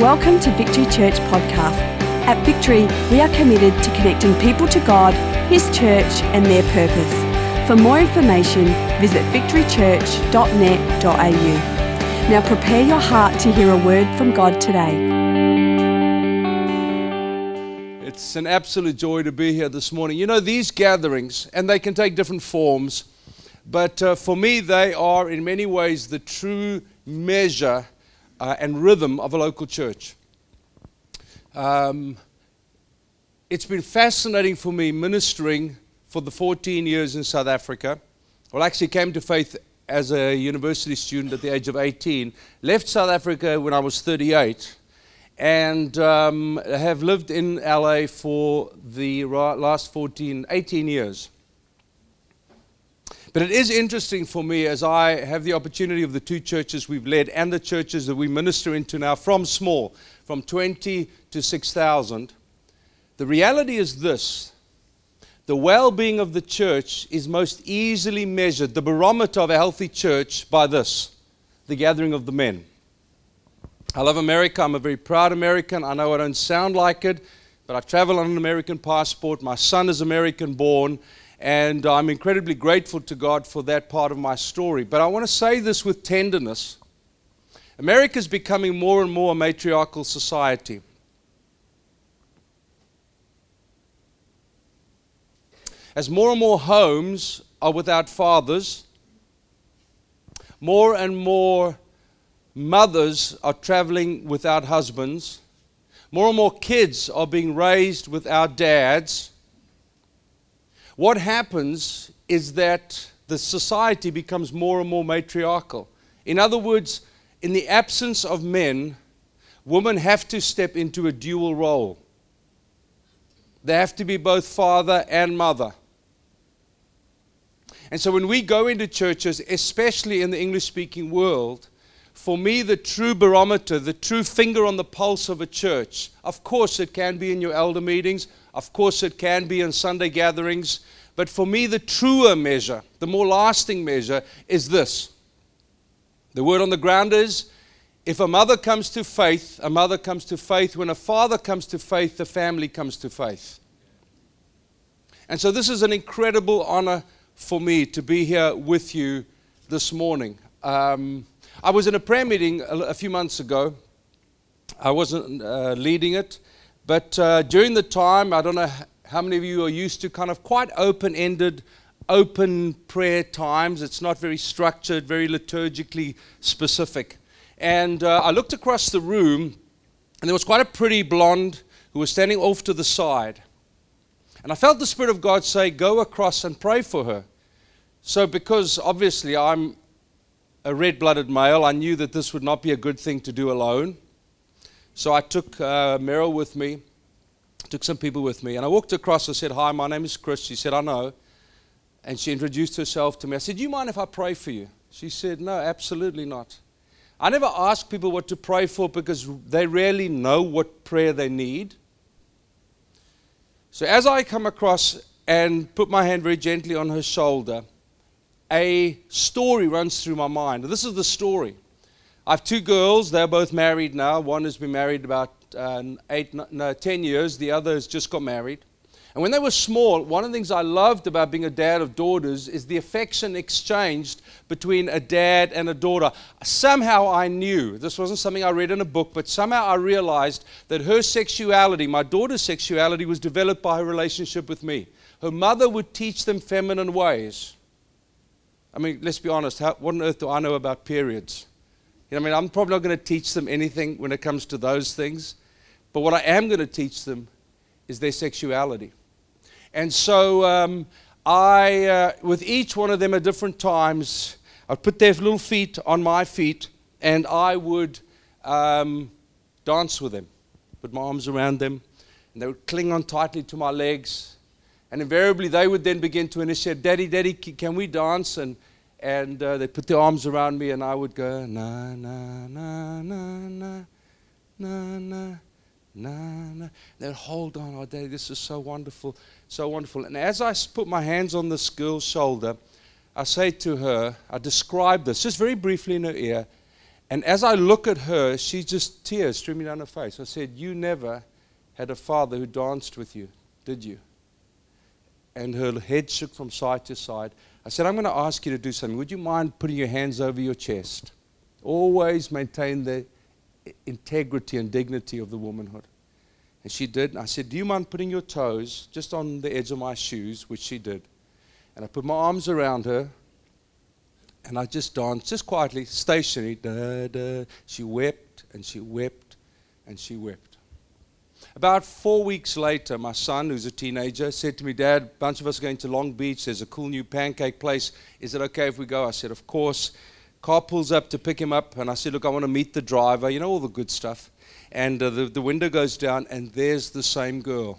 Welcome to Victory Church Podcast. At Victory, we are committed to connecting people to God, His church, and their purpose. For more information, visit victorychurch.net.au. Now prepare your heart to hear a word from God today. It's an absolute joy to be here this morning. You know, these gatherings, and they can take different forms, but uh, for me, they are in many ways the true measure uh, and rhythm of a local church. Um, it's been fascinating for me ministering for the 14 years in South Africa. Well, I actually came to faith as a university student at the age of 18, left South Africa when I was 38, and um, have lived in LA for the last 14, 18 years. But it is interesting for me as I have the opportunity of the two churches we've led and the churches that we minister into now from small, from 20 to 6,000. The reality is this the well being of the church is most easily measured, the barometer of a healthy church, by this the gathering of the men. I love America. I'm a very proud American. I know I don't sound like it, but I travel on an American passport. My son is American born. And I'm incredibly grateful to God for that part of my story. But I want to say this with tenderness America is becoming more and more a matriarchal society. As more and more homes are without fathers, more and more mothers are traveling without husbands, more and more kids are being raised without dads what happens is that the society becomes more and more matriarchal. In other words, in the absence of men, women have to step into a dual role. They have to be both father and mother. And so when we go into churches, especially in the English speaking world, for me, the true barometer, the true finger on the pulse of a church, of course, it can be in your elder meetings, of course, it can be in Sunday gatherings. But for me, the truer measure, the more lasting measure, is this. The word on the ground is if a mother comes to faith, a mother comes to faith. When a father comes to faith, the family comes to faith. And so, this is an incredible honor for me to be here with you this morning. Um, I was in a prayer meeting a, a few months ago. I wasn't uh, leading it, but uh, during the time, I don't know how many of you are used to kind of quite open ended, open prayer times? It's not very structured, very liturgically specific. And uh, I looked across the room, and there was quite a pretty blonde who was standing off to the side. And I felt the Spirit of God say, Go across and pray for her. So, because obviously I'm a red blooded male, I knew that this would not be a good thing to do alone. So I took uh, Meryl with me, took some people with me, and I walked across and said, Hi, my name is Chris. She said, I know. And she introduced herself to me. I said, Do you mind if I pray for you? She said, No, absolutely not. I never ask people what to pray for because they rarely know what prayer they need. So as I come across and put my hand very gently on her shoulder, a story runs through my mind. This is the story. I have two girls. They're both married now. One has been married about uh, eight, no, 10 years. The other has just got married. And when they were small, one of the things I loved about being a dad of daughters is the affection exchanged between a dad and a daughter. Somehow I knew, this wasn't something I read in a book, but somehow I realized that her sexuality, my daughter's sexuality, was developed by her relationship with me. Her mother would teach them feminine ways. I mean, let's be honest, how, what on earth do I know about periods? You know, I mean, I'm probably not going to teach them anything when it comes to those things. But what I am going to teach them is their sexuality. And so um, I, uh, with each one of them at different times, I'd put their little feet on my feet and I would um, dance with them, put my arms around them, and they would cling on tightly to my legs. And invariably, they would then begin to initiate, Daddy, Daddy, can we dance? And and uh, they put their arms around me, and I would go, na, na, na, na, na, na, na, na, na. They'd hold on, oh, Daddy, this is so wonderful, so wonderful. And as I put my hands on this girl's shoulder, I say to her, I describe this just very briefly in her ear, And as I look at her, she's just tears streaming down her face. I said, You never had a father who danced with you, did you? And her head shook from side to side. I said, I'm going to ask you to do something. Would you mind putting your hands over your chest? Always maintain the integrity and dignity of the womanhood. And she did. And I said, Do you mind putting your toes just on the edge of my shoes? Which she did. And I put my arms around her and I just danced, just quietly, stationary. Da, da. She wept and she wept and she wept. About four weeks later, my son, who's a teenager, said to me, Dad, a bunch of us are going to Long Beach. There's a cool new pancake place. Is it okay if we go? I said, Of course. Car pulls up to pick him up, and I said, Look, I want to meet the driver. You know, all the good stuff. And uh, the, the window goes down, and there's the same girl.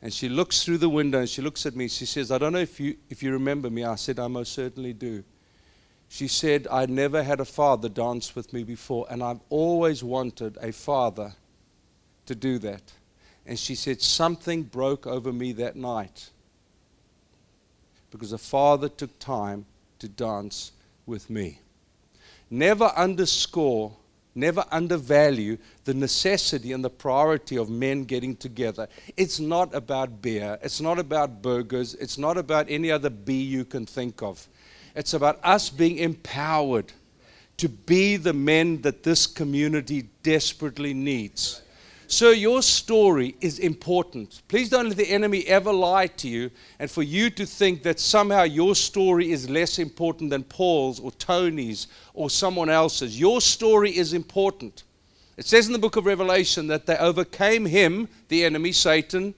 And she looks through the window and she looks at me. She says, I don't know if you, if you remember me. I said, I most certainly do. She said, I never had a father dance with me before, and I've always wanted a father to do that. And she said, Something broke over me that night because a father took time to dance with me. Never underscore, never undervalue the necessity and the priority of men getting together. It's not about beer, it's not about burgers, it's not about any other B you can think of. It's about us being empowered to be the men that this community desperately needs. So, your story is important. Please don't let the enemy ever lie to you and for you to think that somehow your story is less important than Paul's or Tony's or someone else's. Your story is important. It says in the book of Revelation that they overcame him, the enemy, Satan.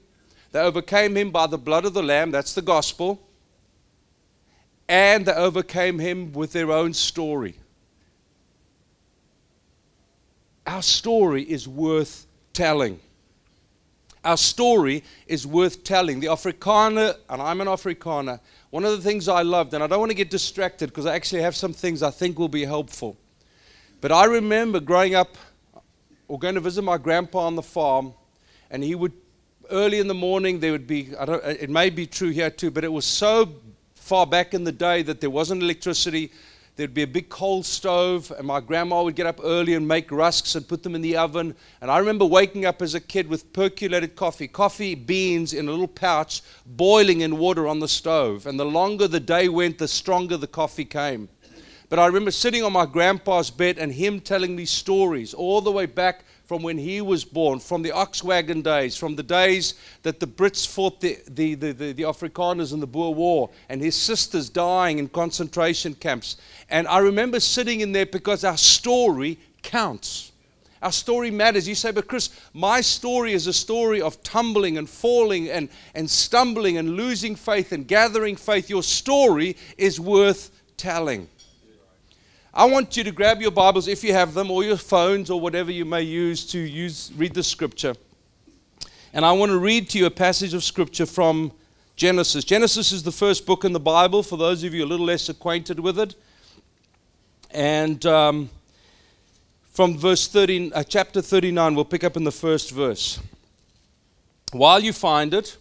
They overcame him by the blood of the Lamb, that's the gospel and they overcame him with their own story. Our story is worth telling. Our story is worth telling. The Afrikaner, and I'm an Afrikaner, one of the things I loved, and I don't want to get distracted because I actually have some things I think will be helpful. But I remember growing up or going to visit my grandpa on the farm, and he would, early in the morning, there would be, I don't, it may be true here too, but it was so far back in the day that there wasn't electricity. There'd be a big coal stove, and my grandma would get up early and make rusks and put them in the oven. And I remember waking up as a kid with percolated coffee, coffee beans in a little pouch, boiling in water on the stove. And the longer the day went, the stronger the coffee came. But I remember sitting on my grandpa's bed and him telling me stories all the way back from when he was born, from the ox wagon days, from the days that the Brits fought the, the, the, the, the Afrikaners in the Boer War, and his sisters dying in concentration camps. And I remember sitting in there because our story counts. Our story matters. You say, but Chris, my story is a story of tumbling and falling and, and stumbling and losing faith and gathering faith. Your story is worth telling. I want you to grab your Bibles if you have them, or your phones, or whatever you may use to use, read the scripture. And I want to read to you a passage of scripture from Genesis. Genesis is the first book in the Bible, for those of you a little less acquainted with it. And um, from verse 13, uh, chapter 39, we'll pick up in the first verse. While you find it,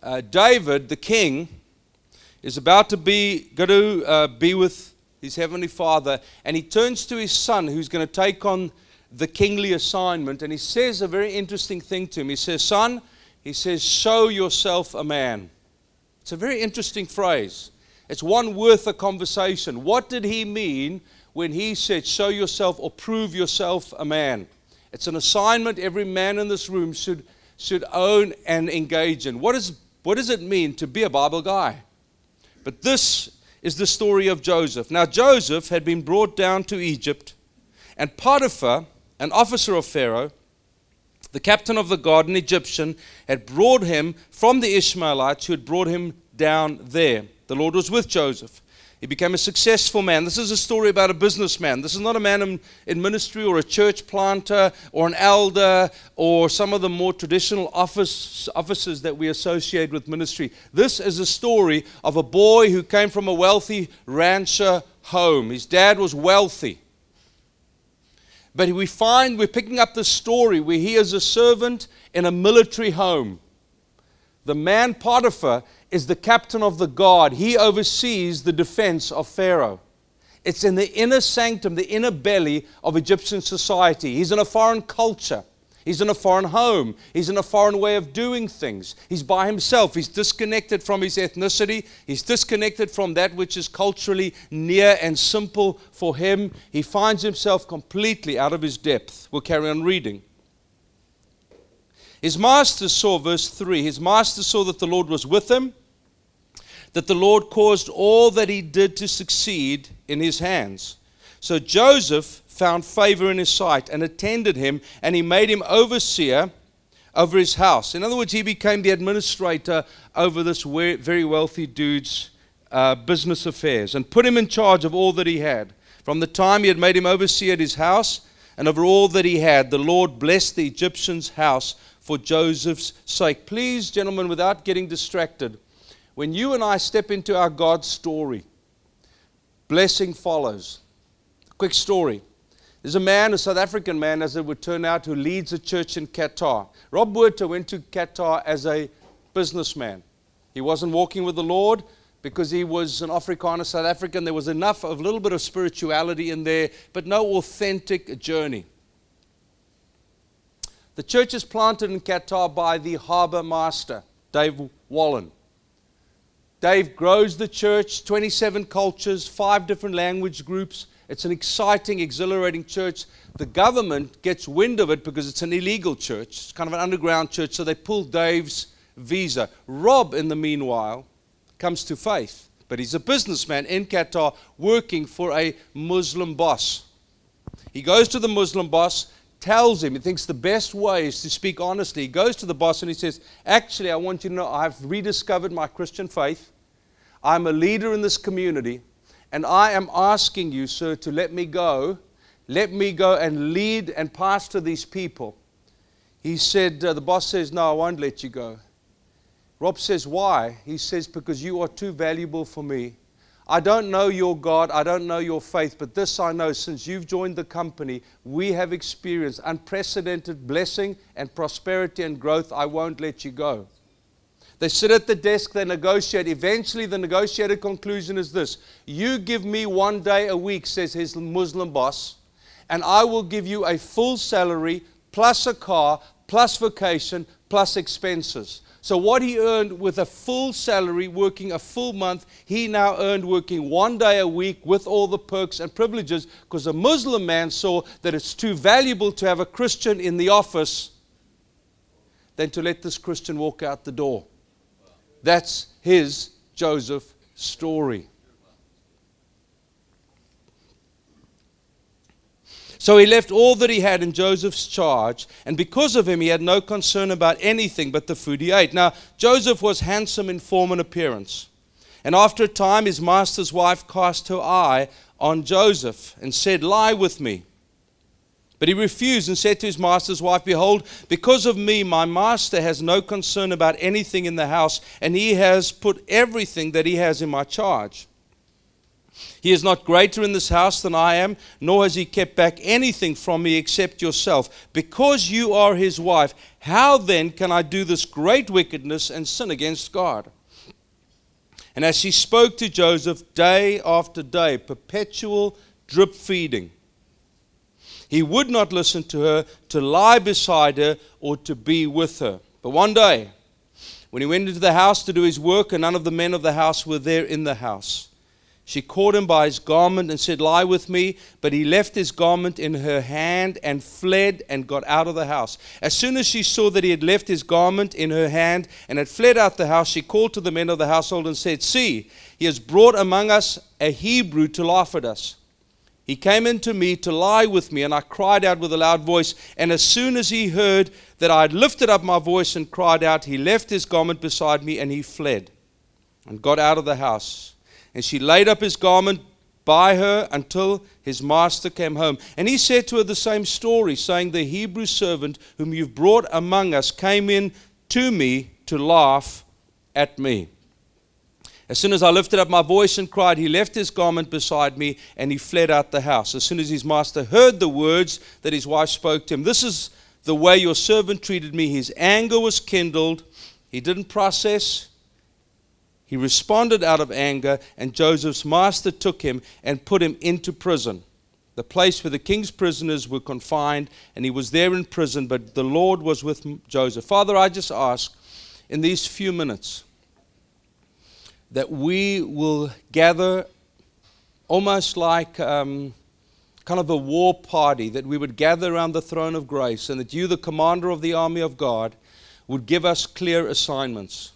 uh, David, the king, is about to be, going to uh, be with his heavenly father, and he turns to his son who's going to take on the kingly assignment, and he says a very interesting thing to him. He says, Son, he says, show yourself a man. It's a very interesting phrase. It's one worth a conversation. What did he mean when he said, show yourself or prove yourself a man? It's an assignment every man in this room should, should own and engage in. What, is, what does it mean to be a Bible guy? But this is the story of Joseph. Now, Joseph had been brought down to Egypt, and Potiphar, an officer of Pharaoh, the captain of the guard, an Egyptian, had brought him from the Ishmaelites who had brought him down there. The Lord was with Joseph. He became a successful man. This is a story about a businessman. This is not a man in, in, ministry or a church planter or an elder or some of the more traditional office, offices that we associate with ministry. This is a story of a boy who came from a wealthy rancher home. His dad was wealthy. But we find we're picking up the story where he is a servant in a military home. The man Potiphar is the captain of the guard. He oversees the defense of Pharaoh. It's in the inner sanctum, the inner belly of Egyptian society. He's in a foreign culture. He's in a foreign home. He's in a foreign way of doing things. He's by himself. He's disconnected from his ethnicity. He's disconnected from that which is culturally near and simple for him. He finds himself completely out of his depth. We'll carry on reading. His master saw, verse 3, his master saw that the Lord was with him, that the Lord caused all that he did to succeed in his hands. So Joseph found favor in his sight and attended him, and he made him overseer over his house. In other words, he became the administrator over this very wealthy dude's uh, business affairs and put him in charge of all that he had. From the time he had made him overseer at his house and over all that he had, the Lord blessed the Egyptian's house for Joseph's sake. Please, gentlemen, without getting distracted, when you and I step into our God's story, blessing follows. Quick story. There's a man, a South African man, as it would turn out, who leads a church in Qatar. Rob Werter went to Qatar as a businessman. He wasn't walking with the Lord because he was an Afrikaner South African. There was enough of a little bit of spirituality in there, but no authentic journey. The church is planted in Qatar by the harbor master, Dave Wallen. Dave grows the church, 27 cultures, five different language groups. It's an exciting, exhilarating church. The government gets wind of it because it's an illegal church. It's kind of an underground church, so they pull Dave's visa. Rob, in the meanwhile, comes to faith, but he's a businessman in Qatar working for a Muslim boss. He goes to the Muslim boss, tells him, he thinks the best way is to speak honestly. He goes to the boss and he says, Actually, I want you to know I've rediscovered my Christian faith. I'm a leader in this community. And I am asking you, sir, to let me go. Let me go and lead and pastor these people. He said, uh, the boss says, No, I won't let you go. Rob says, Why? He says, Because you are too valuable for me. I don't know your God, I don't know your faith, but this I know since you've joined the company, we have experienced unprecedented blessing and prosperity and growth. I won't let you go. They sit at the desk, they negotiate. Eventually, the negotiated conclusion is this You give me one day a week, says his Muslim boss, and I will give you a full salary, plus a car, plus vacation, plus expenses. So, what he earned with a full salary, working a full month, he now earned working one day a week with all the perks and privileges because a Muslim man saw that it's too valuable to have a Christian in the office than to let this Christian walk out the door. That's his Joseph story. So he left all that he had in Joseph's charge, and because of him, he had no concern about anything but the food he ate. Now, Joseph was handsome in form and appearance. And after a time, his master's wife cast her eye on Joseph and said, Lie with me. But he refused and said to his master's wife, Behold, because of me, my master has no concern about anything in the house, and he has put everything that he has in my charge. He is not greater in this house than I am, nor has he kept back anything from me except yourself. Because you are his wife, how then can I do this great wickedness and sin against God? And as she spoke to Joseph day after day, perpetual drip feeding he would not listen to her, to lie beside her, or to be with her. But one day, when he went into the house to do his work, and none of the men of the house were there in the house, she caught him by his garment and said, Lie with me. But he left his garment in her hand and fled and got out of the house. As soon as she saw that he had left his garment in her hand and had fled out the house, she called to the men of the household and said, See, he has brought among us a Hebrew to laugh at us. He came into me to lie with me, and I cried out with a loud voice. And as soon as he heard that I had lifted up my voice and cried out, he left his garment beside me and he fled and got out of the house. And she laid up his garment by her until his master came home. And he said to her the same story, saying, The Hebrew servant whom you've brought among us came in to me to laugh at me. As soon as I lifted up my voice and cried, he left his garment beside me and he fled out the house. As soon as his master heard the words that his wife spoke to him, This is the way your servant treated me. His anger was kindled. He didn't process, He responded out of anger, and Joseph's master took him and put him into prison, the place where the king's prisoners were confined, and he was there in prison, but the Lord was with Joseph. Father, I just ask in these few minutes that we will gather almost like um, kind of a war party, that we would gather around the throne of grace, and that you, the commander of the army of God, would give us clear assignments.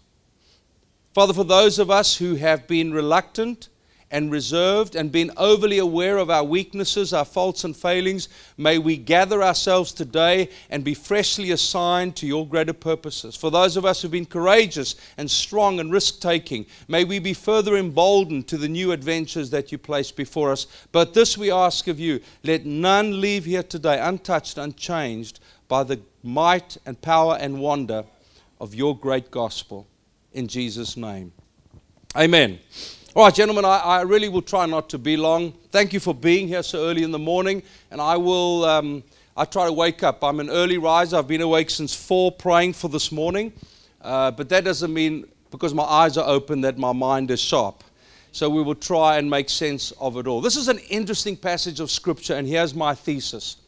Father, for those of us who have been reluctant and reserved and been overly aware of our weaknesses, our faults and failings, may we gather ourselves today and be freshly assigned to your greater purposes. For those of us who've been courageous and strong and risk taking, may we be further emboldened to the new adventures that you place before us. But this we ask of you let none leave here today untouched, unchanged by the might and power and wonder of your great gospel in Jesus' name. Amen. All right, gentlemen, I, I, really will try not to be long. Thank you for being here so early in the morning. And I will, um, I try to wake up. I'm an early riser. I've been awake since 4 praying for this morning. Uh, but that doesn't mean because my eyes are open that my mind is sharp. So we will try and make sense of it all. This is an interesting passage of Scripture, and here's my thesis.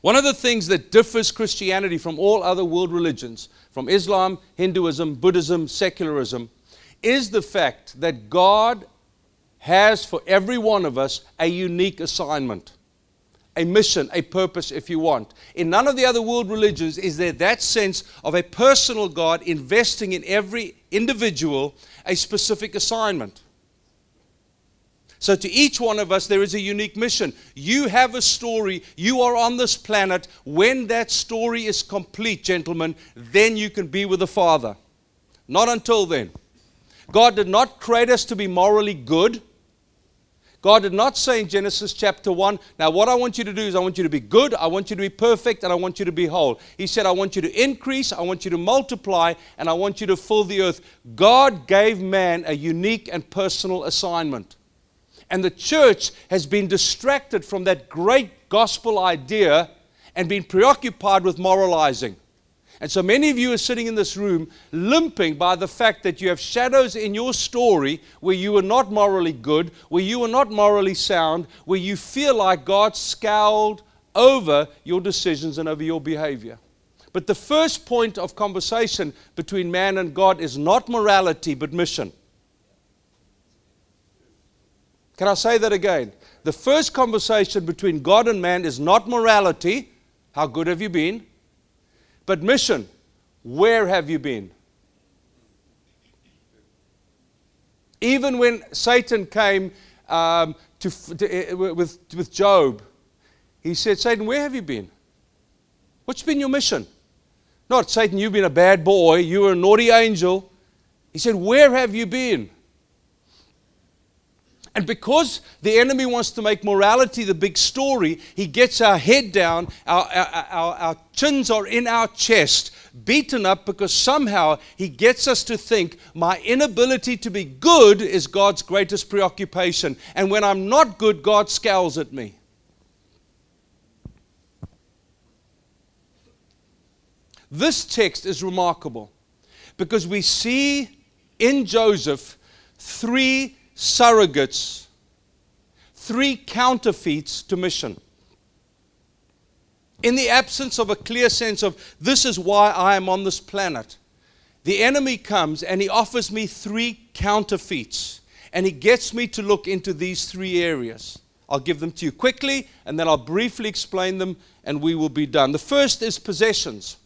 One of the things that differs Christianity from all other world religions from Islam, Hinduism, Buddhism, secularism, is the fact that God has for every one of us a unique assignment, a mission, a purpose, if you want. In none of the other world religions is there that sense of a personal God investing in every individual a specific assignment. So, to each one of us, there is a unique mission. You have a story. You are on this planet. When that story is complete, gentlemen, then you can be with the Father. Not until then. God did not create us to be morally good. God did not say in Genesis chapter 1, now what I want you to do is I want you to be good, I want you to be perfect, and I want you to be whole. He said, I want you to increase, I want you to multiply, and I want you to fill the earth. God gave man a unique and personal assignment. And the church has been distracted from that great gospel idea and been preoccupied with moralizing. And so many of you are sitting in this room limping by the fact that you have shadows in your story where you are not morally good, where you are not morally sound, where you feel like God scowled over your decisions and over your behavior. But the first point of conversation between man and God is not morality, but mission. Can I say that again? The first conversation between God and man is not morality, how good have you been? But mission, where have you been? Even when Satan came um, to, to, uh, with, with Job, he said, Satan, where have you been? What's been your mission? Not, Satan, you've been a bad boy, you were a naughty angel. He said, Where have you been? And because the enemy wants to make morality the big story, he gets our head down, our, our, our, our, chins are in our chest, beaten up because somehow he gets us to think my inability to be good is God's greatest preoccupation. And when I'm not good, God scowls at me. This text is remarkable because we see in Joseph three surrogates, three counterfeits to mission. In the absence of a clear sense of this is why I am on this planet, the enemy comes and he offers me three counterfeits. And he gets me to look into these three areas. I'll give them to you quickly and then I'll briefly explain them and we will be done. The first is possessions.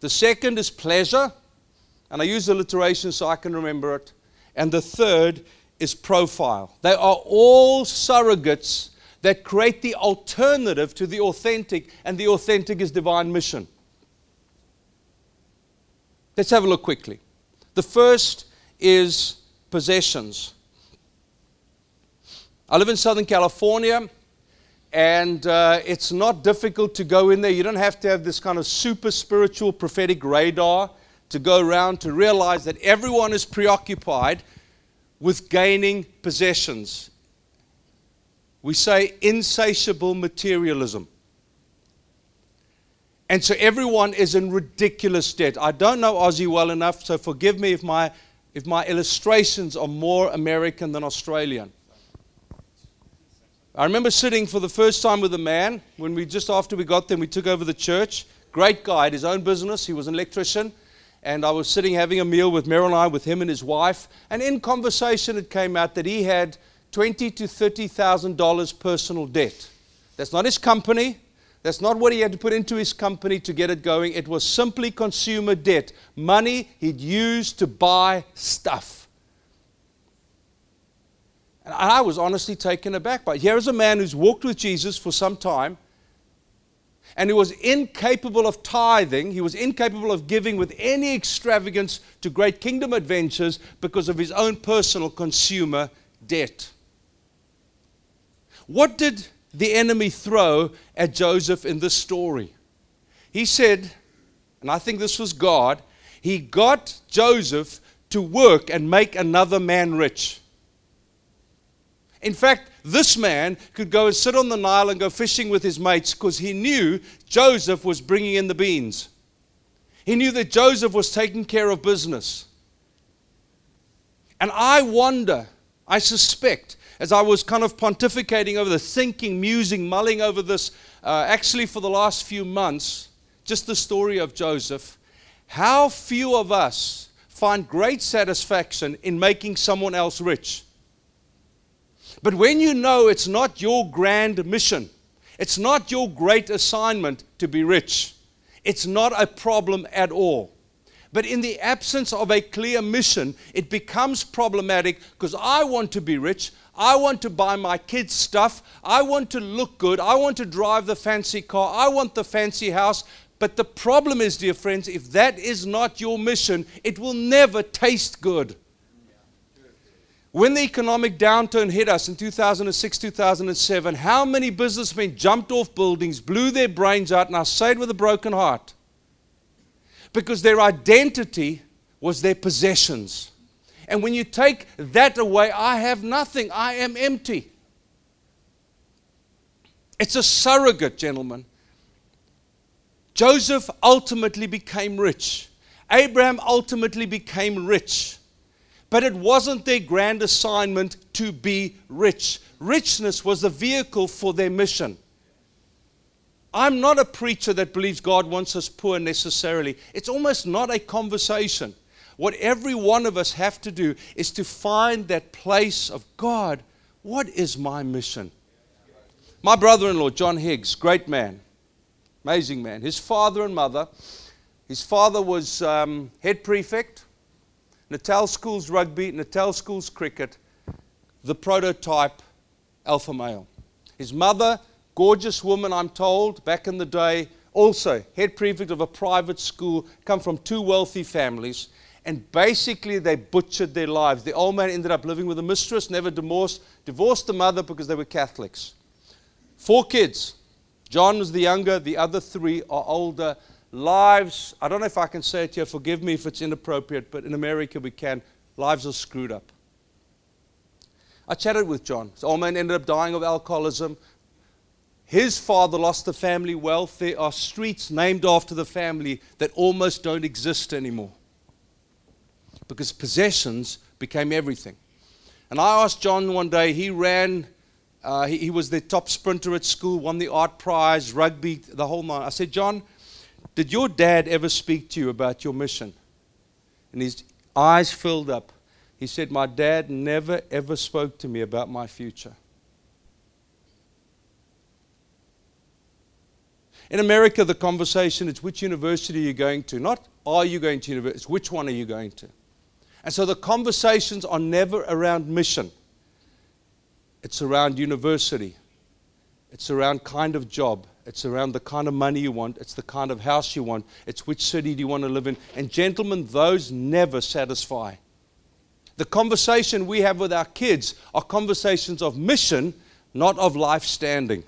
The second is pleasure. And I use alliteration so I can remember it. And the third is profile. They are all surrogates that create the alternative to the authentic, and the authentic is divine mission. Let's have a look quickly. The first is possessions. I live in Southern California, and uh, it's not difficult to go in there. You don't have to have this kind of super spiritual prophetic radar to go around to realize that everyone is preoccupied with gaining possessions. We say insatiable materialism. And so everyone is in ridiculous debt. I don't know Aussie well enough, so forgive me if my, if my illustrations are more American than Australian. I remember sitting for the first time with a man when we just after we got there, we took over the church. Great guy, his own business. He was an electrician. And I was sitting having a meal with Meryl and I, with him and his wife. And in conversation, it came out that he had twenty to thirty thousand dollars personal debt. That's not his company. That's not what he had to put into his company to get it going. It was simply consumer debt, money he'd used to buy stuff. And I was honestly taken aback by it. Here is a man who's walked with Jesus for some time and he was incapable of tithing. He was incapable of giving with any extravagance to great kingdom adventures because of his own personal consumer debt. What did the enemy throw at Joseph in this story? He said, and I think this was God, he got Joseph to work and make another man rich. In fact, this man could go and sit on the Nile and go fishing with his mates because he knew Joseph was bringing in the beans. He knew that Joseph was taking care of business. And I wonder, I suspect, as I was kind of pontificating over this, thinking, musing, mulling over this, uh, actually for the last few months, just the story of Joseph, how few of us find great satisfaction in making someone else rich. But when you know it's not your grand mission, it's not your great assignment to be rich, it's not a problem at all. But in the absence of a clear mission, it becomes problematic because I want to be rich. I want to buy my kids stuff. I want to look good. I want to drive the fancy car. I want the fancy house. But the problem is, dear friends, if that is not your mission, it will never taste good. When the economic downturn hit us in 2006, 2007, how many businessmen jumped off buildings, blew their brains out, and I say it with a broken heart? Because their identity was their possessions. And when you take that away, I have nothing. I am empty. It's a surrogate, gentlemen. Joseph ultimately became rich. Abraham ultimately became rich. But it wasn't their grand assignment to be rich. Richness was the vehicle for their mission. I'm not a preacher that believes God wants us poor necessarily. It's almost not a conversation. What every one of us have to do is to find that place of God. What is my mission? My brother in law, John Higgs, great man, amazing man. His father and mother, his father was um, head prefect Natal Schools rugby, Natal Schools cricket, the prototype alpha male. His mother, gorgeous woman, I'm told, back in the day, also head prefect of a private school, come from two wealthy families, and basically they butchered their lives. The old man ended up living with a mistress, never divorced, divorced the mother because they were Catholics. Four kids. John was the younger, the other three are older lives, I don't know if I can say it here, forgive me if it's inappropriate, but in America we can. Lives are screwed up. I chatted with John. His old man ended up dying of alcoholism. His father lost the family wealth. There are streets named after the family that almost don't exist anymore because possessions became everything. And I asked John one day, he ran, uh, he, he was the top sprinter at school, won the art prize, rugby, the whole nine. I said, John, did your dad ever speak to you about your mission? And his eyes filled up. He said, My dad never ever spoke to me about my future. In America, the conversation is which university are you going to? Not are you going to university, it's which one are you going to? And so the conversations are never around mission. It's around university. It's around kind of job. It's around the kind of money you want. It's the kind of house you want. It's which city do you want to live in. And, gentlemen, those never satisfy. The conversation we have with our kids are conversations of mission, not of life standing.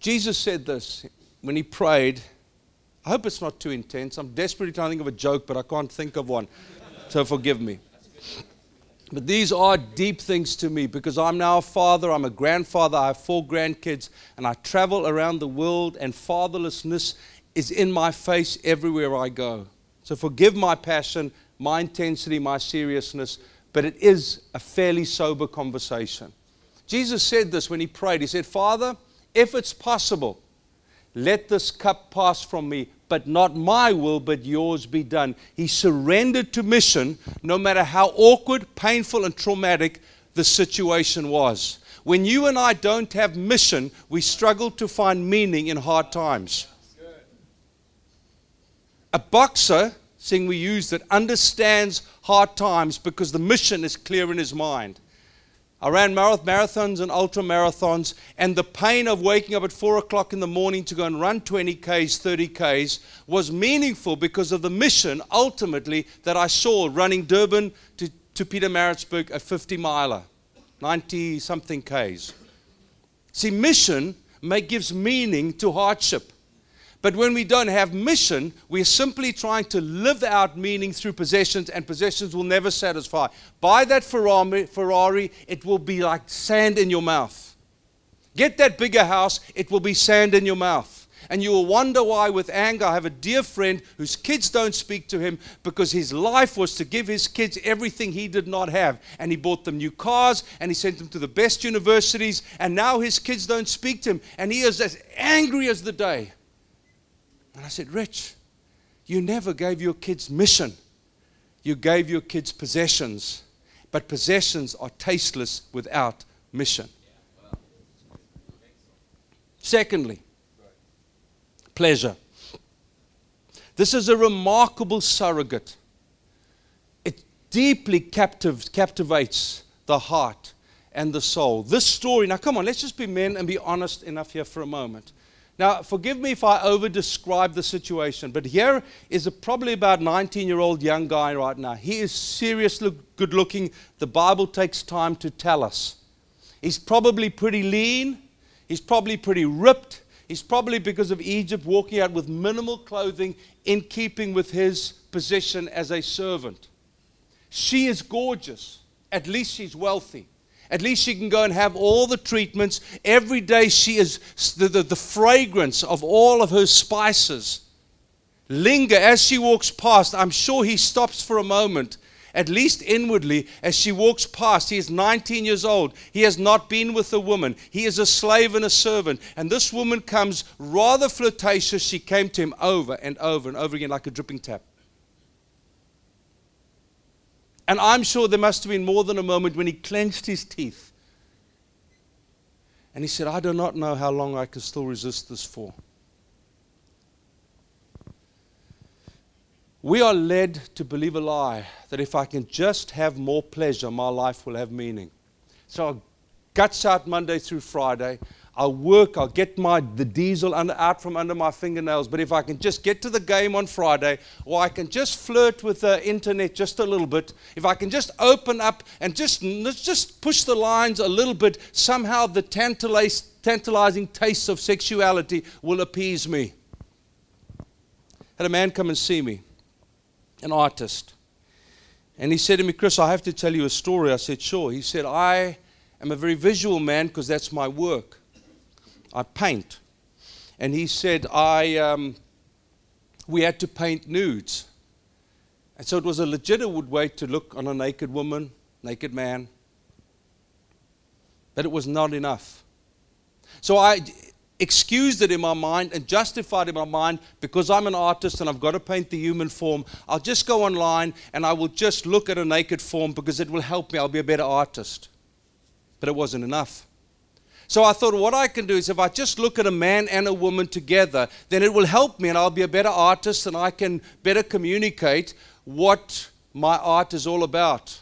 Jesus said this when he prayed. I hope it's not too intense. I'm desperately trying to think of a joke, but I can't think of one. So forgive me. But these are deep things to me because I'm now a father, I'm a grandfather, I have four grandkids, and I travel around the world, and fatherlessness is in my face everywhere I go. So forgive my passion, my intensity, my seriousness, but it is a fairly sober conversation. Jesus said this when he prayed. He said, Father, if it's possible, let this cup pass from me, but not my will, but yours be done. He surrendered to mission no matter how awkward, painful, and traumatic the situation was. When you and I don't have mission, we struggle to find meaning in hard times. A boxer, seeing we use that, understands hard times because the mission is clear in his mind. I ran marathons and ultra marathons, and the pain of waking up at 4 o'clock in the morning to go and run 20 Ks, 30 Ks was meaningful because of the mission ultimately that I saw running Durban to, to Pietermaritzburg, a 50 miler, 90 something Ks. See, mission may, gives meaning to hardship. But when we don't have mission, we're simply trying to live out meaning through possessions, and possessions will never satisfy. Buy that Ferrari, it will be like sand in your mouth. Get that bigger house, it will be sand in your mouth. And you will wonder why, with anger, I have a dear friend whose kids don't speak to him because his life was to give his kids everything he did not have. And he bought them new cars and he sent them to the best universities. And now his kids don't speak to him. And he is as angry as the day. And I said, Rich, you never gave your kids mission. You gave your kids possessions. But possessions are tasteless without mission. Secondly, pleasure. This is a remarkable surrogate. It deeply captiv- captivates the heart and the soul. This story, now come on, let's just be men and be honest enough here for a moment. Now, forgive me if I over describe the situation, but here is a probably about 19 year old young guy right now. He is seriously good looking. The Bible takes time to tell us. He's probably pretty lean, he's probably pretty ripped. He's probably, because of Egypt, walking out with minimal clothing in keeping with his position as a servant. She is gorgeous. At least she's wealthy. At least she can go and have all the treatments. Every day she is the, the, the, fragrance of all of her spices. Linger as she walks past. I'm sure he stops for a moment, at least inwardly, as she walks past. He is 19 years old. He has not been with a woman. He is a slave and a servant. And this woman comes rather flirtatious. She came to him over and over and over again like a dripping tap. And I'm sure there must have been more than a moment when he clenched his teeth. And he said, I do not know how long I can still resist this for. We are led to believe a lie that if I can just have more pleasure, my life will have meaning. So I guts out Monday through Friday. I'll work, I'll get my, the diesel under, out from under my fingernails. But if I can just get to the game on Friday, or I can just flirt with the internet just a little bit, if I can just open up and just, just push the lines a little bit, somehow the tantalizing tastes of sexuality will appease me. Had a man come and see me, an artist. And he said to me, Chris, I have to tell you a story. I said, sure. He said, I am a very visual man because that's my work. I paint. And he said, I, um, we had to paint nudes. And so it was a legitimate way to look on a naked woman, naked man. But it was not enough. So I excused it in my mind and justified in my mind because I'm an artist and I've got to paint the human form. I'll just go online and I will just look at a naked form because it will help me. I'll be a better artist. But it wasn't enough. So I thought, what I can do is if I just look at a man and a woman together, then it will help me and I'll be a better artist and I can better communicate what my art is all about.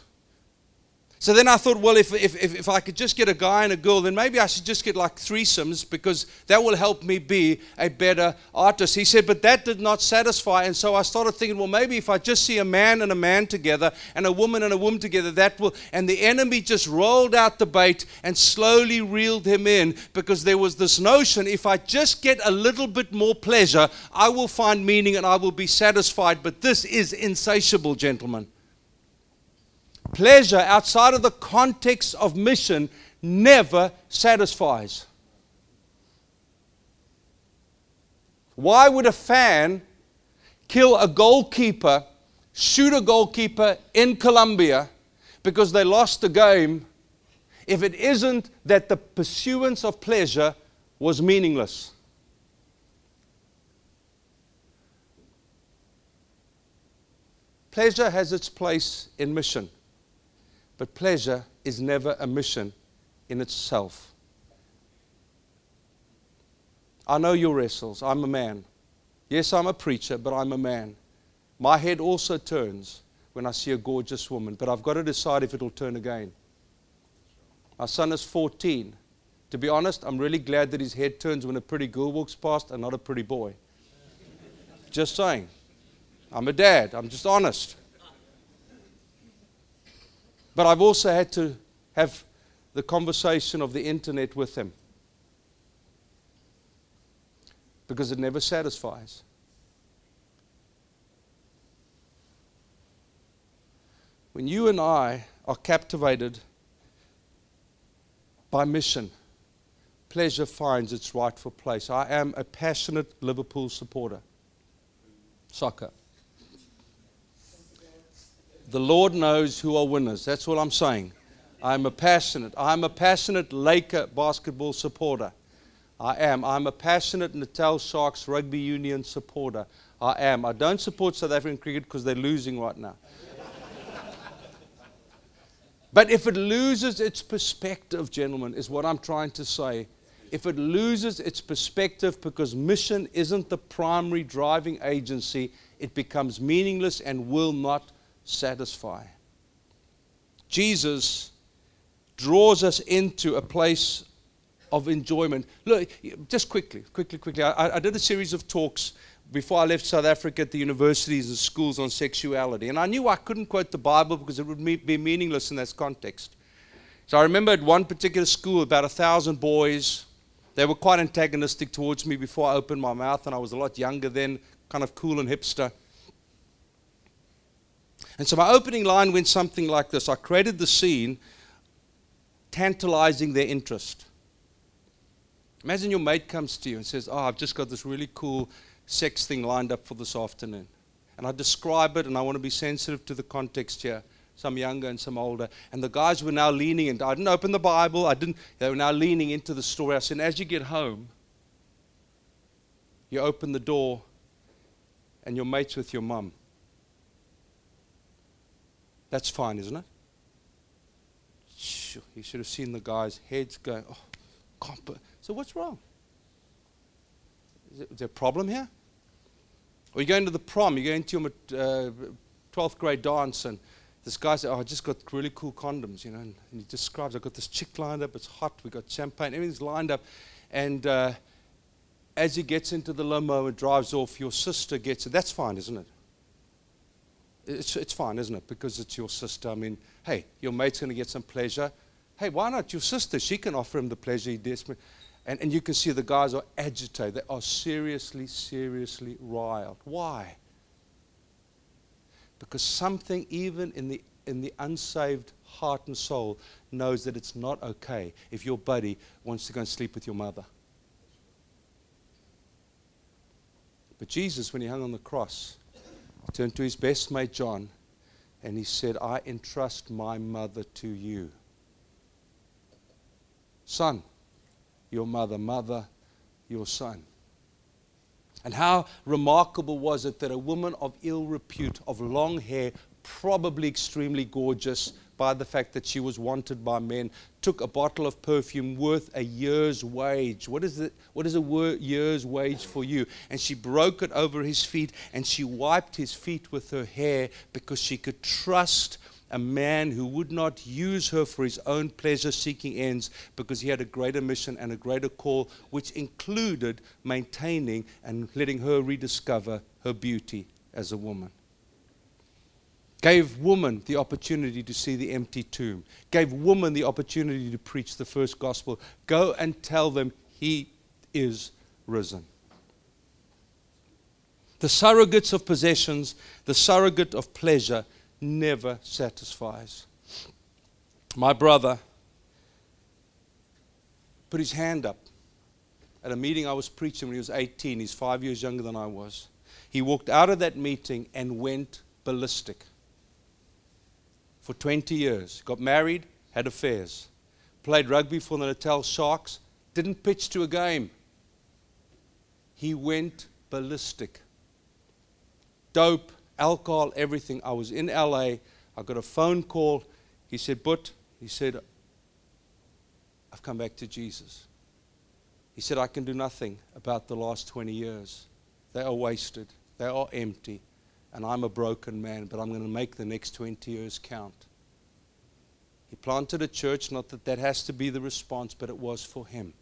So then I thought, well, if, if, if, I could just get a guy and a girl, then maybe I should just get like threesomes because that will help me be a better artist. He said, but that did not satisfy. And so I started thinking, well, maybe if I just see a man and a man together and a woman and a woman together, that will. And the enemy just rolled out the bait and slowly reeled him in because there was this notion if I just get a little bit more pleasure, I will find meaning and I will be satisfied. But this is insatiable, gentlemen. Pleasure outside of the context of mission never satisfies. Why would a fan kill a goalkeeper, shoot a goalkeeper in Colombia because they lost the game if it isn't that the pursuance of pleasure was meaningless? Pleasure has its place in mission, but pleasure is never a mission in itself. I know your wrestles. I'm a man. Yes, I'm a preacher, but I'm a man. My head also turns when I see a gorgeous woman, but I've got to decide if it'll turn again. My son is 14. To be honest, I'm really glad that his head turns when a pretty girl walks past and not a pretty boy. Just saying. I'm a dad. I'm just honest. But I've also had to have the conversation of the internet with them because it never satisfies. When you and I are captivated by mission, pleasure finds its rightful place. I am a passionate Liverpool supporter. Soccer. The Lord knows who are winners. That's what I'm saying. I'm a passionate. I'm a passionate Laker basketball supporter. I am. I'm a passionate Natal Sharks rugby union supporter. I am. I don't support South African cricket because they're losing right now. but if it loses its perspective, gentlemen, is what I'm trying to say. If it loses its perspective because mission isn't the primary driving agency, it becomes meaningless and will not satisfy. Jesus draws us into a place of enjoyment. Look, just quickly, quickly, quickly. I, I, did a series of talks before I left South Africa at the universities and schools on sexuality. And I knew I couldn't quote the Bible because it would be meaningless in this context. So I remember at one particular school, about a thousand boys. They were quite antagonistic towards me before I opened my mouth, and I was a lot younger then, kind of cool and hipster. And so my opening line went something like this I created the scene tantalizing their interest. Imagine your mate comes to you and says, Oh, I've just got this really cool sex thing lined up for this afternoon. And I describe it, and I want to be sensitive to the context here. Some younger and some older. And the guys were now leaning, and I didn't open the Bible, I didn't, they were now leaning into the story. I said, As you get home, you open the door, and your mate's with your mum. That's fine, isn't it? You should have seen the guys' heads going, oh, so what's wrong? Is, there a problem here? Or you go into the prom, you go into your uh, 12th grade dance, and this guy says, Oh, I just got really cool condoms, you know. And, and he describes, I've got this chick lined up, it's hot, we've got champagne, everything's lined up. And uh, as he gets into the limo and drives off, your sister gets it. That's fine, isn't it? It's, it's fine, isn't it? Because it's your sister. I mean, hey, your mate's going to get some pleasure. Hey, why not your sister? She can offer him the pleasure he desperately. And, and you can see the guys are agitated. They are seriously, seriously riled. Why? Because something, even in the, in the unsaved heart and soul, knows that it's not okay if your buddy wants to go and sleep with your mother. But Jesus, when he hung on the cross, turned to his best mate John and he said, I entrust my mother to you. Son, your mother, mother, your son. And how remarkable was it that a woman of ill repute, of long hair, probably extremely gorgeous, by the fact that she was wanted by men, took a bottle of perfume worth a year's wage. What is, it, what is a wor- year's wage for you? And she broke it over his feet and she wiped his feet with her hair because she could trust a man who would not use her for his own pleasure seeking ends because he had a greater mission and a greater call, which included maintaining and letting her rediscover her beauty as a woman gave woman the opportunity to see the empty tomb, gave woman the opportunity to preach the first gospel. Go and tell them he is risen. The surrogates of possessions, the surrogate of pleasure, never satisfies. My brother put his hand up at a meeting I was preaching when he was 18. He's five years younger than I was. He walked out of that meeting and went ballistic for 20 years. Got married, had affairs. Played rugby for the Natal Sharks, didn't pitch to a game. He went ballistic. Dope, alcohol, everything. I was in LA. I got a phone call. He said, But, he said, I've come back to Jesus. He said, I can do nothing about the last 20 years. They are wasted, they are empty, and I'm a broken man, but I'm going to make the next 20 years count. He planted a church, not that that has to be the response, but it was for him.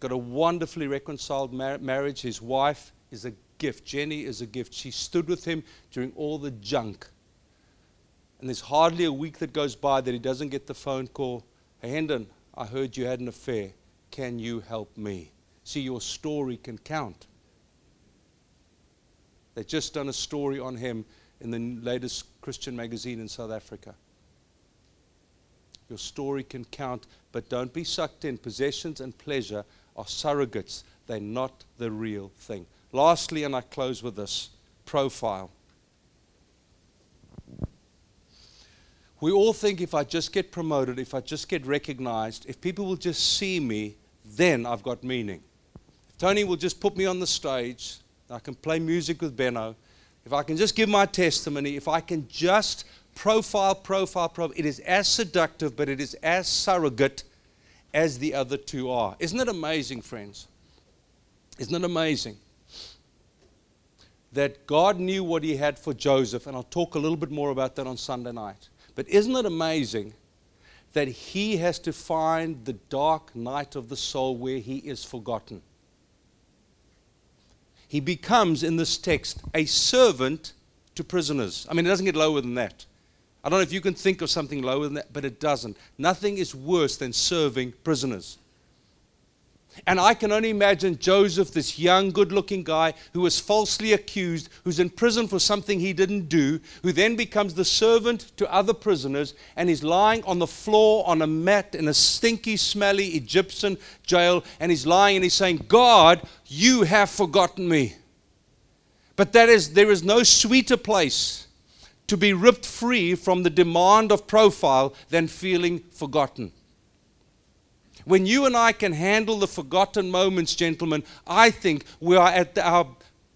Got a wonderfully reconciled mar- marriage. His wife is a gift. Jenny is a gift. She stood with him during all the junk. And there's hardly a week that goes by that he doesn't get the phone call Hey, Hendon, I heard you had an affair. Can you help me? See, your story can count. They've just done a story on him in the latest Christian magazine in South Africa. Your story can count, but don't be sucked in. Possessions and pleasure are surrogates, they're not the real thing. Lastly, and I close with this profile. We all think if I just get promoted, if I just get recognized, if people will just see me, then I've got meaning. If Tony will just put me on the stage, I can play music with Benno. If I can just give my testimony, if I can just profile, profile, profile, it is as seductive, but it is as surrogate as the other two are. Isn't it amazing, friends? Isn't it amazing? That God knew what He had for Joseph, and I'll talk a little bit more about that on Sunday night. But isn't it amazing that he has to find the dark night of the soul where he is forgotten? He becomes, in this text, a servant to prisoners. I mean, it doesn't get lower than that. I don't know if you can think of something lower than that, but it doesn't. Nothing is worse than serving prisoners. And I can only imagine Joseph, this young, good looking guy who was falsely accused, who's in prison for something he didn't do, who then becomes the servant to other prisoners, and he's lying on the floor on a mat in a stinky, smelly Egyptian jail, and he's lying and he's saying, God, you have forgotten me. But that is, there is no sweeter place to be ripped free from the demand of profile than feeling forgotten. When you and I can handle the forgotten moments, gentlemen, I think we are at our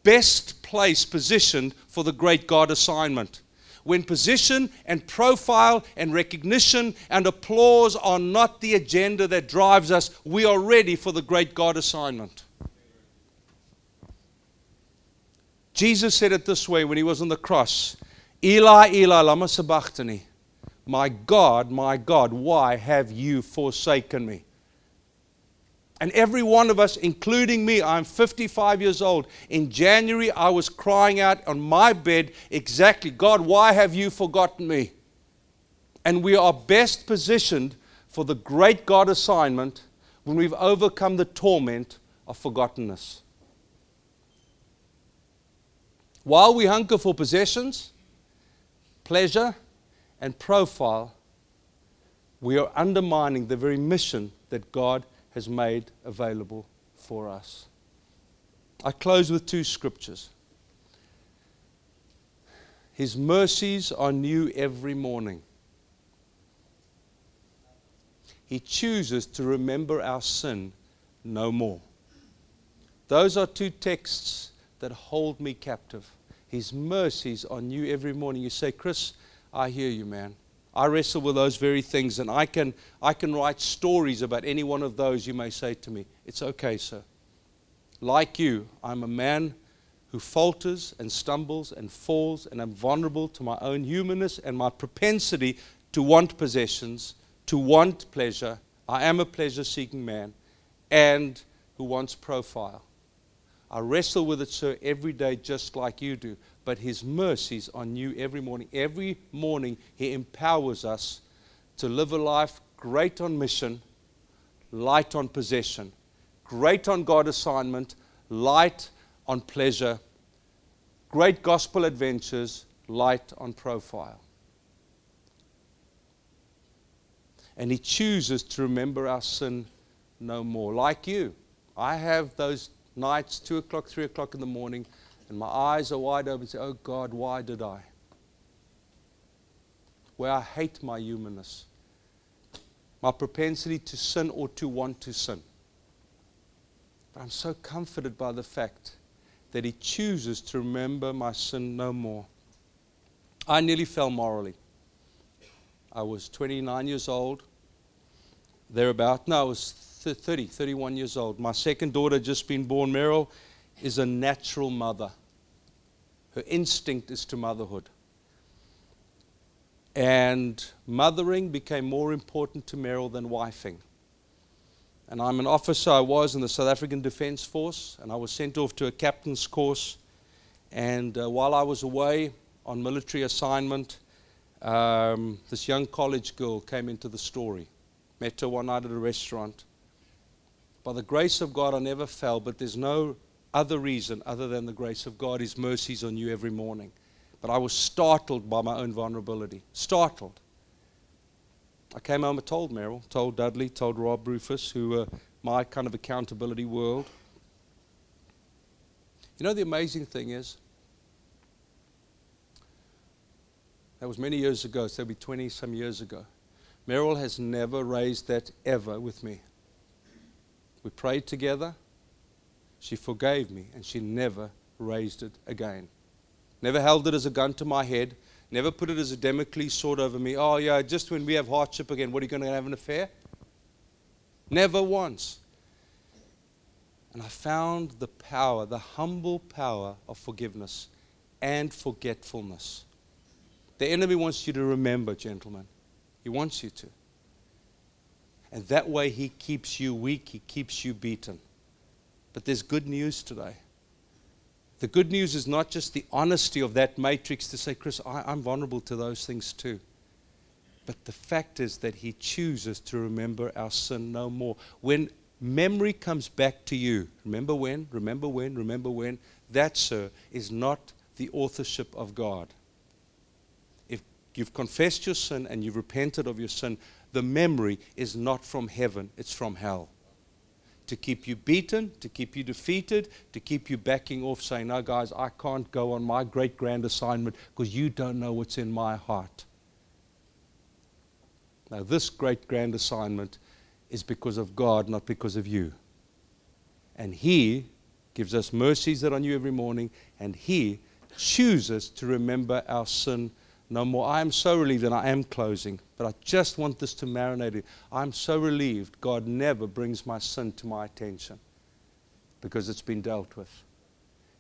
best place positioned for the great God assignment. When position and profile and recognition and applause are not the agenda that drives us, we are ready for the great God assignment. Jesus said it this way when he was on the cross Eli, Eli, lama sabachthani. My God, my God, why have you forsaken me? And every one of us, including me, I'm 55 years old. In January, I was crying out on my bed exactly, God, why have you forgotten me? And we are best positioned for the great God assignment when we've overcome the torment of forgottenness. While we hunker for possessions, pleasure, and profile, we are undermining the very mission that God has made available for us. I close with two scriptures. His mercies are new every morning. He chooses to remember our sin no more. Those are two texts that hold me captive. His mercies are new every morning. You say, Chris, I hear you, man. I wrestle with those very things, and I can, I can write stories about any one of those you may say to me. It's okay, sir. Like you, I'm a man who falters and stumbles and falls, and I'm vulnerable to my own humanness and my propensity to want possessions, to want pleasure. I am a pleasure seeking man, and who wants profile. I wrestle with it, sir, every day, just like you do but His mercies are new every morning. Every morning, He empowers us to live a life great on mission, light on possession, great on God assignment, light on pleasure, great gospel adventures, light on profile. And He chooses to remember our sin no more. Like you, I have those nights, 2 o'clock, 3 o'clock in the morning, and my eyes are wide open and say, Oh God, why did I? Where I hate my humanness, my propensity to sin or to want to sin. But I'm so comforted by the fact that He chooses to remember my sin no more. I nearly fell morally. I was 29 years old, thereabout. No, I was 30, 31 years old. My second daughter just been born. Meryl is a natural mother. Her instinct is to motherhood. And mothering became more important to Meryl than wifing. And I'm an officer, I was in the South African Defense Force, and I was sent off to a captain's course. And uh, while I was away on military assignment, um, this young college girl came into the story. Met her one night at a restaurant. By the grace of God, I never fell, but there's no other reason other than the grace of God. His mercies on you every morning. But I was startled by my own vulnerability. Startled. I came home and told Meryl, told Dudley, told Rob Rufus, who were my kind of accountability world. You know, the amazing thing is, that was many years ago, so it'll be 20 some years ago. Meryl has never raised that ever with me. We prayed together. She forgave me, and she never raised it again. Never held it as a gun to my head. Never put it as a Damocles sword over me. Oh, yeah, just when we have hardship again, what are you going to have an affair? Never once. And I found the power, the humble power of forgiveness and forgetfulness. The enemy wants you to remember, gentlemen. He wants you to. And that way he keeps you weak, he keeps you beaten. But there's good news today. The good news is not just the honesty of that matrix to say, Chris, I, am vulnerable to those things too. But the fact is that He chooses to remember our sin no more. When memory comes back to you, remember when, remember when, remember when, that, sir, is not the authorship of God. If you've confessed your sin and you've repented of your sin, the memory is not from heaven, it's from hell to keep you beaten, to keep you defeated, to keep you backing off, saying, No, guys, I can't go on my great grand assignment because you don't know what's in my heart. Now, this great grand assignment is because of God, not because of you. And He gives us mercies that are new every morning, and He chooses to remember our sin no more. I am so relieved, and I am closing, but I just want this to marinate. I'm so relieved God never brings my sin to my attention because it's been dealt with.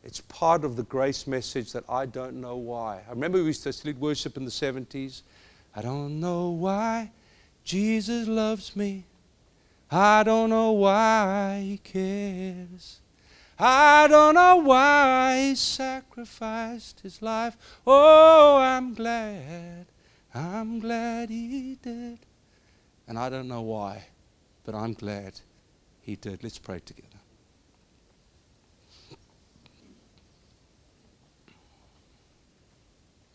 It's part of the grace message that I don't know why. I remember we used to lead worship in the 70s. I don't know why Jesus loves me. I don't know why he cares. I don't know why he sacrificed his life. Oh, I'm glad. I'm glad he did. And I don't know why, but I'm glad he did. Let's pray together.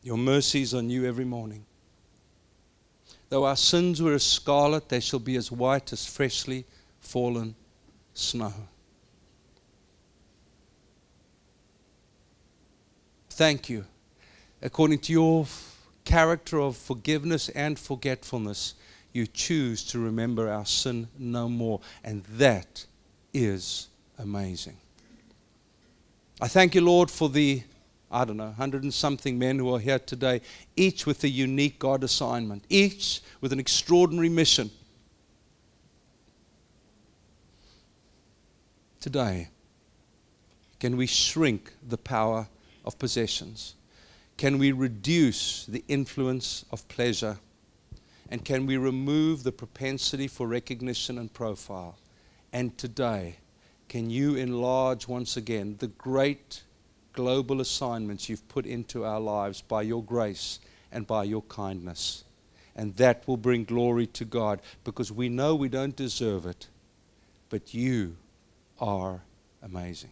Your mercies are new every morning. Though our sins were as scarlet, they shall be as white as freshly fallen snow. Thank you. According to your character of forgiveness and forgetfulness, you choose to remember our sin no more. And that is amazing. I thank you, Lord, for the, I don't know, hundred and something men who are here today, each with a unique God assignment, each with an extraordinary mission. Today, can we shrink the power of possessions? Can we reduce the influence of pleasure? And can we remove the propensity for recognition and profile? And today, can you enlarge once again the great global assignments you've put into our lives by your grace and by your kindness? And that will bring glory to God because we know we don't deserve it, but you are amazing.